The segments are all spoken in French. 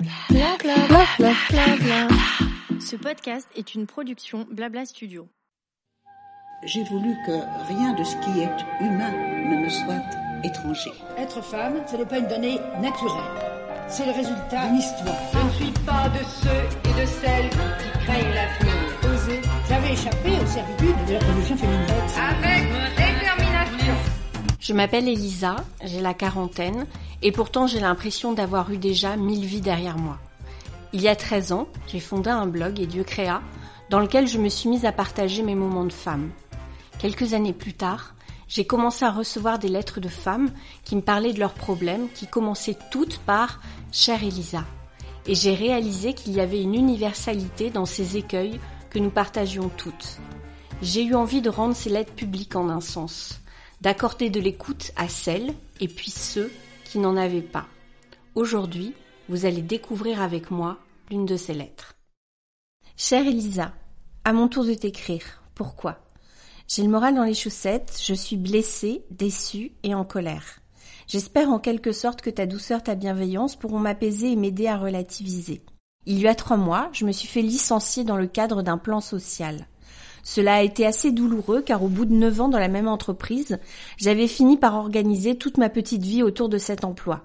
Bla bla bla bla bla bla. Ce podcast est une production Blabla Studio. J'ai voulu que rien de ce qui est humain ne me soit étranger. Être femme, ce n'est pas une donnée naturelle. C'est le résultat d'une histoire. Je ne suis pas de ceux et de celles qui craignent l'avenir. Oser. J'avais échappé aux servitudes de la condition féminine. Avec détermination. Je m'appelle Elisa, j'ai la quarantaine, et pourtant j'ai l'impression d'avoir eu déjà mille vies derrière moi. Il y a 13 ans, j'ai fondé un blog, et Dieu créa, dans lequel je me suis mise à partager mes moments de femme. Quelques années plus tard, j'ai commencé à recevoir des lettres de femmes qui me parlaient de leurs problèmes, qui commençaient toutes par Chère Elisa. Et j'ai réalisé qu'il y avait une universalité dans ces écueils que nous partagions toutes. J'ai eu envie de rendre ces lettres publiques en un sens, d'accorder de l'écoute à celles et puis ceux qui n'en avaient pas. Aujourd'hui, vous allez découvrir avec moi l'une de ces lettres. Chère Elisa, à mon tour de t'écrire. Pourquoi? J'ai le moral dans les chaussettes, je suis blessée, déçue et en colère. J'espère en quelque sorte que ta douceur, ta bienveillance pourront m'apaiser et m'aider à relativiser. Il y a trois mois, je me suis fait licencier dans le cadre d'un plan social. Cela a été assez douloureux car au bout de neuf ans dans la même entreprise, j'avais fini par organiser toute ma petite vie autour de cet emploi.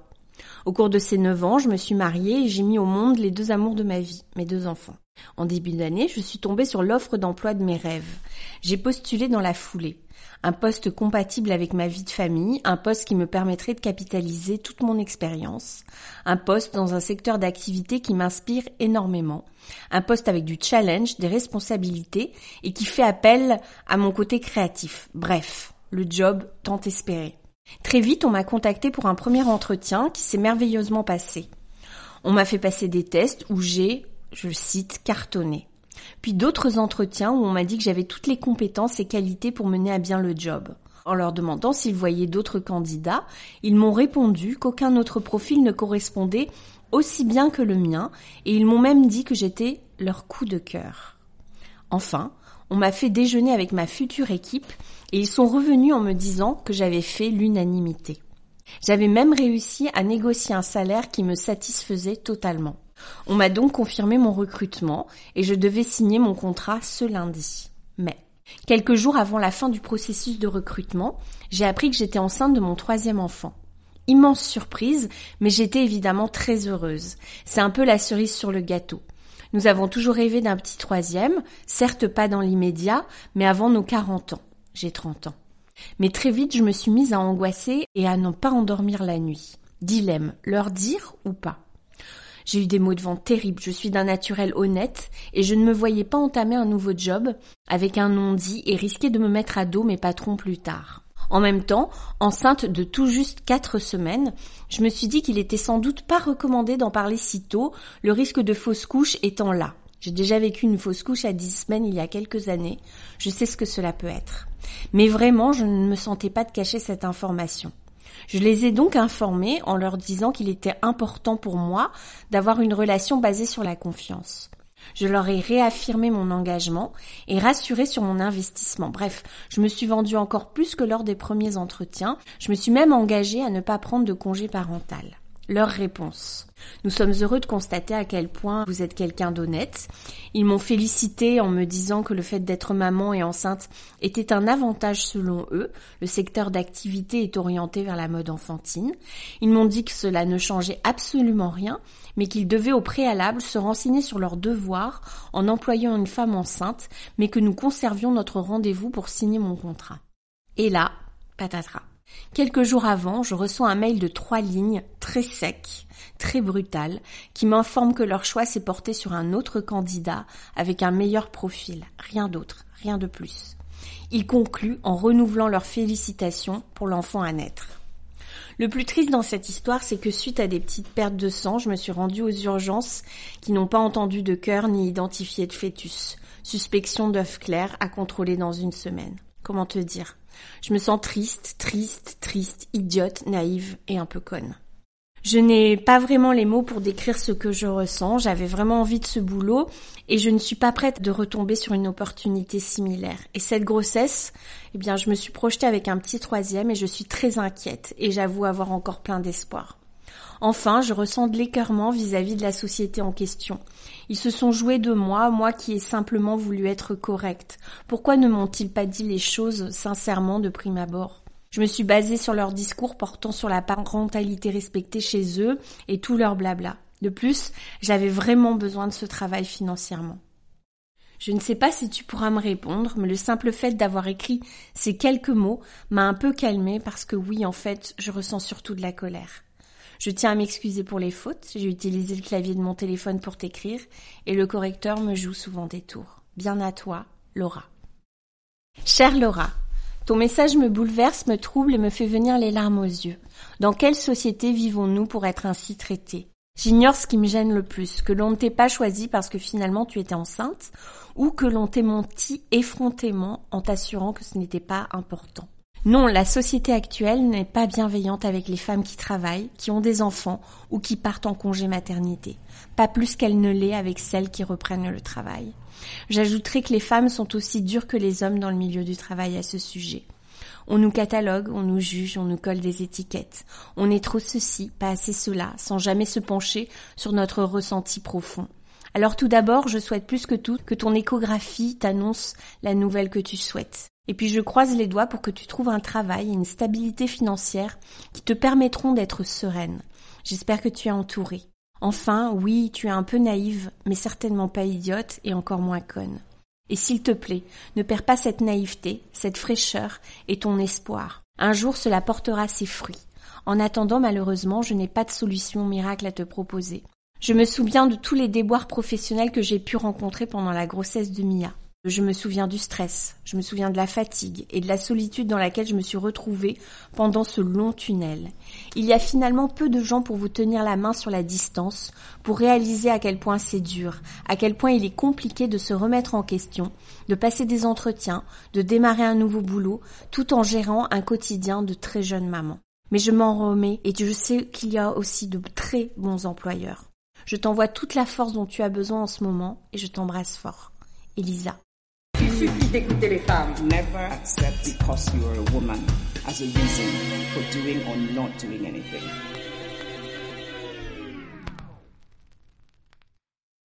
Au cours de ces neuf ans, je me suis mariée et j'ai mis au monde les deux amours de ma vie, mes deux enfants. En début d'année, je suis tombée sur l'offre d'emploi de mes rêves. J'ai postulé dans la foulée. Un poste compatible avec ma vie de famille, un poste qui me permettrait de capitaliser toute mon expérience, un poste dans un secteur d'activité qui m'inspire énormément, un poste avec du challenge, des responsabilités et qui fait appel à mon côté créatif. Bref, le job tant espéré. Très vite, on m'a contacté pour un premier entretien qui s'est merveilleusement passé. On m'a fait passer des tests où j'ai, je cite, cartonné. Puis d'autres entretiens où on m'a dit que j'avais toutes les compétences et qualités pour mener à bien le job. En leur demandant s'ils voyaient d'autres candidats, ils m'ont répondu qu'aucun autre profil ne correspondait aussi bien que le mien, et ils m'ont même dit que j'étais leur coup de cœur. Enfin, on m'a fait déjeuner avec ma future équipe, et ils sont revenus en me disant que j'avais fait l'unanimité. J'avais même réussi à négocier un salaire qui me satisfaisait totalement. On m'a donc confirmé mon recrutement et je devais signer mon contrat ce lundi. Mais, quelques jours avant la fin du processus de recrutement, j'ai appris que j'étais enceinte de mon troisième enfant. Immense surprise, mais j'étais évidemment très heureuse. C'est un peu la cerise sur le gâteau. Nous avons toujours rêvé d'un petit troisième, certes pas dans l'immédiat, mais avant nos 40 ans. J'ai 30 ans. Mais très vite, je me suis mise à angoisser et à ne pas endormir la nuit. Dilemme, leur dire ou pas? J'ai eu des mots de vent terribles, je suis d'un naturel honnête et je ne me voyais pas entamer un nouveau job avec un non-dit et risquer de me mettre à dos mes patrons plus tard. En même temps, enceinte de tout juste quatre semaines, je me suis dit qu'il était sans doute pas recommandé d'en parler si tôt, le risque de fausse couche étant là. J'ai déjà vécu une fausse couche à dix semaines il y a quelques années. Je sais ce que cela peut être. Mais vraiment, je ne me sentais pas de cacher cette information. Je les ai donc informés en leur disant qu'il était important pour moi d'avoir une relation basée sur la confiance. Je leur ai réaffirmé mon engagement et rassuré sur mon investissement. Bref, je me suis vendue encore plus que lors des premiers entretiens. Je me suis même engagée à ne pas prendre de congé parental leur réponse. Nous sommes heureux de constater à quel point vous êtes quelqu'un d'honnête. Ils m'ont félicité en me disant que le fait d'être maman et enceinte était un avantage selon eux. Le secteur d'activité est orienté vers la mode enfantine. Ils m'ont dit que cela ne changeait absolument rien, mais qu'ils devaient au préalable se renseigner sur leurs devoirs en employant une femme enceinte, mais que nous conservions notre rendez-vous pour signer mon contrat. Et là, patatras. Quelques jours avant, je reçois un mail de trois lignes, très sec, très brutal, qui m'informe que leur choix s'est porté sur un autre candidat avec un meilleur profil. Rien d'autre, rien de plus. Ils concluent en renouvelant leurs félicitations pour l'enfant à naître. Le plus triste dans cette histoire, c'est que suite à des petites pertes de sang, je me suis rendue aux urgences qui n'ont pas entendu de cœur ni identifié de fœtus. Suspicion d'œuf clair à contrôler dans une semaine. Comment te dire? Je me sens triste, triste, triste, idiote, naïve et un peu conne. Je n'ai pas vraiment les mots pour décrire ce que je ressens, j'avais vraiment envie de ce boulot et je ne suis pas prête de retomber sur une opportunité similaire. Et cette grossesse, eh bien, je me suis projetée avec un petit troisième et je suis très inquiète et j'avoue avoir encore plein d'espoir. Enfin, je ressens de l'écœurement vis-à-vis de la société en question. Ils se sont joués de moi, moi qui ai simplement voulu être correcte. Pourquoi ne m'ont-ils pas dit les choses sincèrement de prime abord? Je me suis basée sur leur discours portant sur la parentalité respectée chez eux et tout leur blabla. De plus, j'avais vraiment besoin de ce travail financièrement. Je ne sais pas si tu pourras me répondre, mais le simple fait d'avoir écrit ces quelques mots m'a un peu calmée parce que oui, en fait, je ressens surtout de la colère. Je tiens à m'excuser pour les fautes, j'ai utilisé le clavier de mon téléphone pour t'écrire, et le correcteur me joue souvent des tours. Bien à toi, Laura. Chère Laura, ton message me bouleverse, me trouble et me fait venir les larmes aux yeux. Dans quelle société vivons-nous pour être ainsi traités? J'ignore ce qui me gêne le plus, que l'on ne t'ait pas choisi parce que finalement tu étais enceinte, ou que l'on t'ait menti effrontément en t'assurant que ce n'était pas important. Non, la société actuelle n'est pas bienveillante avec les femmes qui travaillent, qui ont des enfants ou qui partent en congé maternité. Pas plus qu'elle ne l'est avec celles qui reprennent le travail. J'ajouterai que les femmes sont aussi dures que les hommes dans le milieu du travail à ce sujet. On nous catalogue, on nous juge, on nous colle des étiquettes. On est trop ceci, pas assez cela, sans jamais se pencher sur notre ressenti profond. Alors tout d'abord, je souhaite plus que tout que ton échographie t'annonce la nouvelle que tu souhaites. Et puis je croise les doigts pour que tu trouves un travail et une stabilité financière qui te permettront d'être sereine. J'espère que tu es entourée. Enfin, oui, tu es un peu naïve, mais certainement pas idiote et encore moins conne. Et s'il te plaît, ne perds pas cette naïveté, cette fraîcheur et ton espoir. Un jour cela portera ses fruits. En attendant, malheureusement, je n'ai pas de solution miracle à te proposer. Je me souviens de tous les déboires professionnels que j'ai pu rencontrer pendant la grossesse de Mia. Je me souviens du stress, je me souviens de la fatigue et de la solitude dans laquelle je me suis retrouvée pendant ce long tunnel. Il y a finalement peu de gens pour vous tenir la main sur la distance, pour réaliser à quel point c'est dur, à quel point il est compliqué de se remettre en question, de passer des entretiens, de démarrer un nouveau boulot, tout en gérant un quotidien de très jeune maman. Mais je m'en remets et je sais qu'il y a aussi de très bons employeurs. Je t'envoie toute la force dont tu as besoin en ce moment et je t'embrasse fort. Elisa. Il suffit d'écouter les femmes. Never accept because you are a woman as a reason for doing or not doing anything.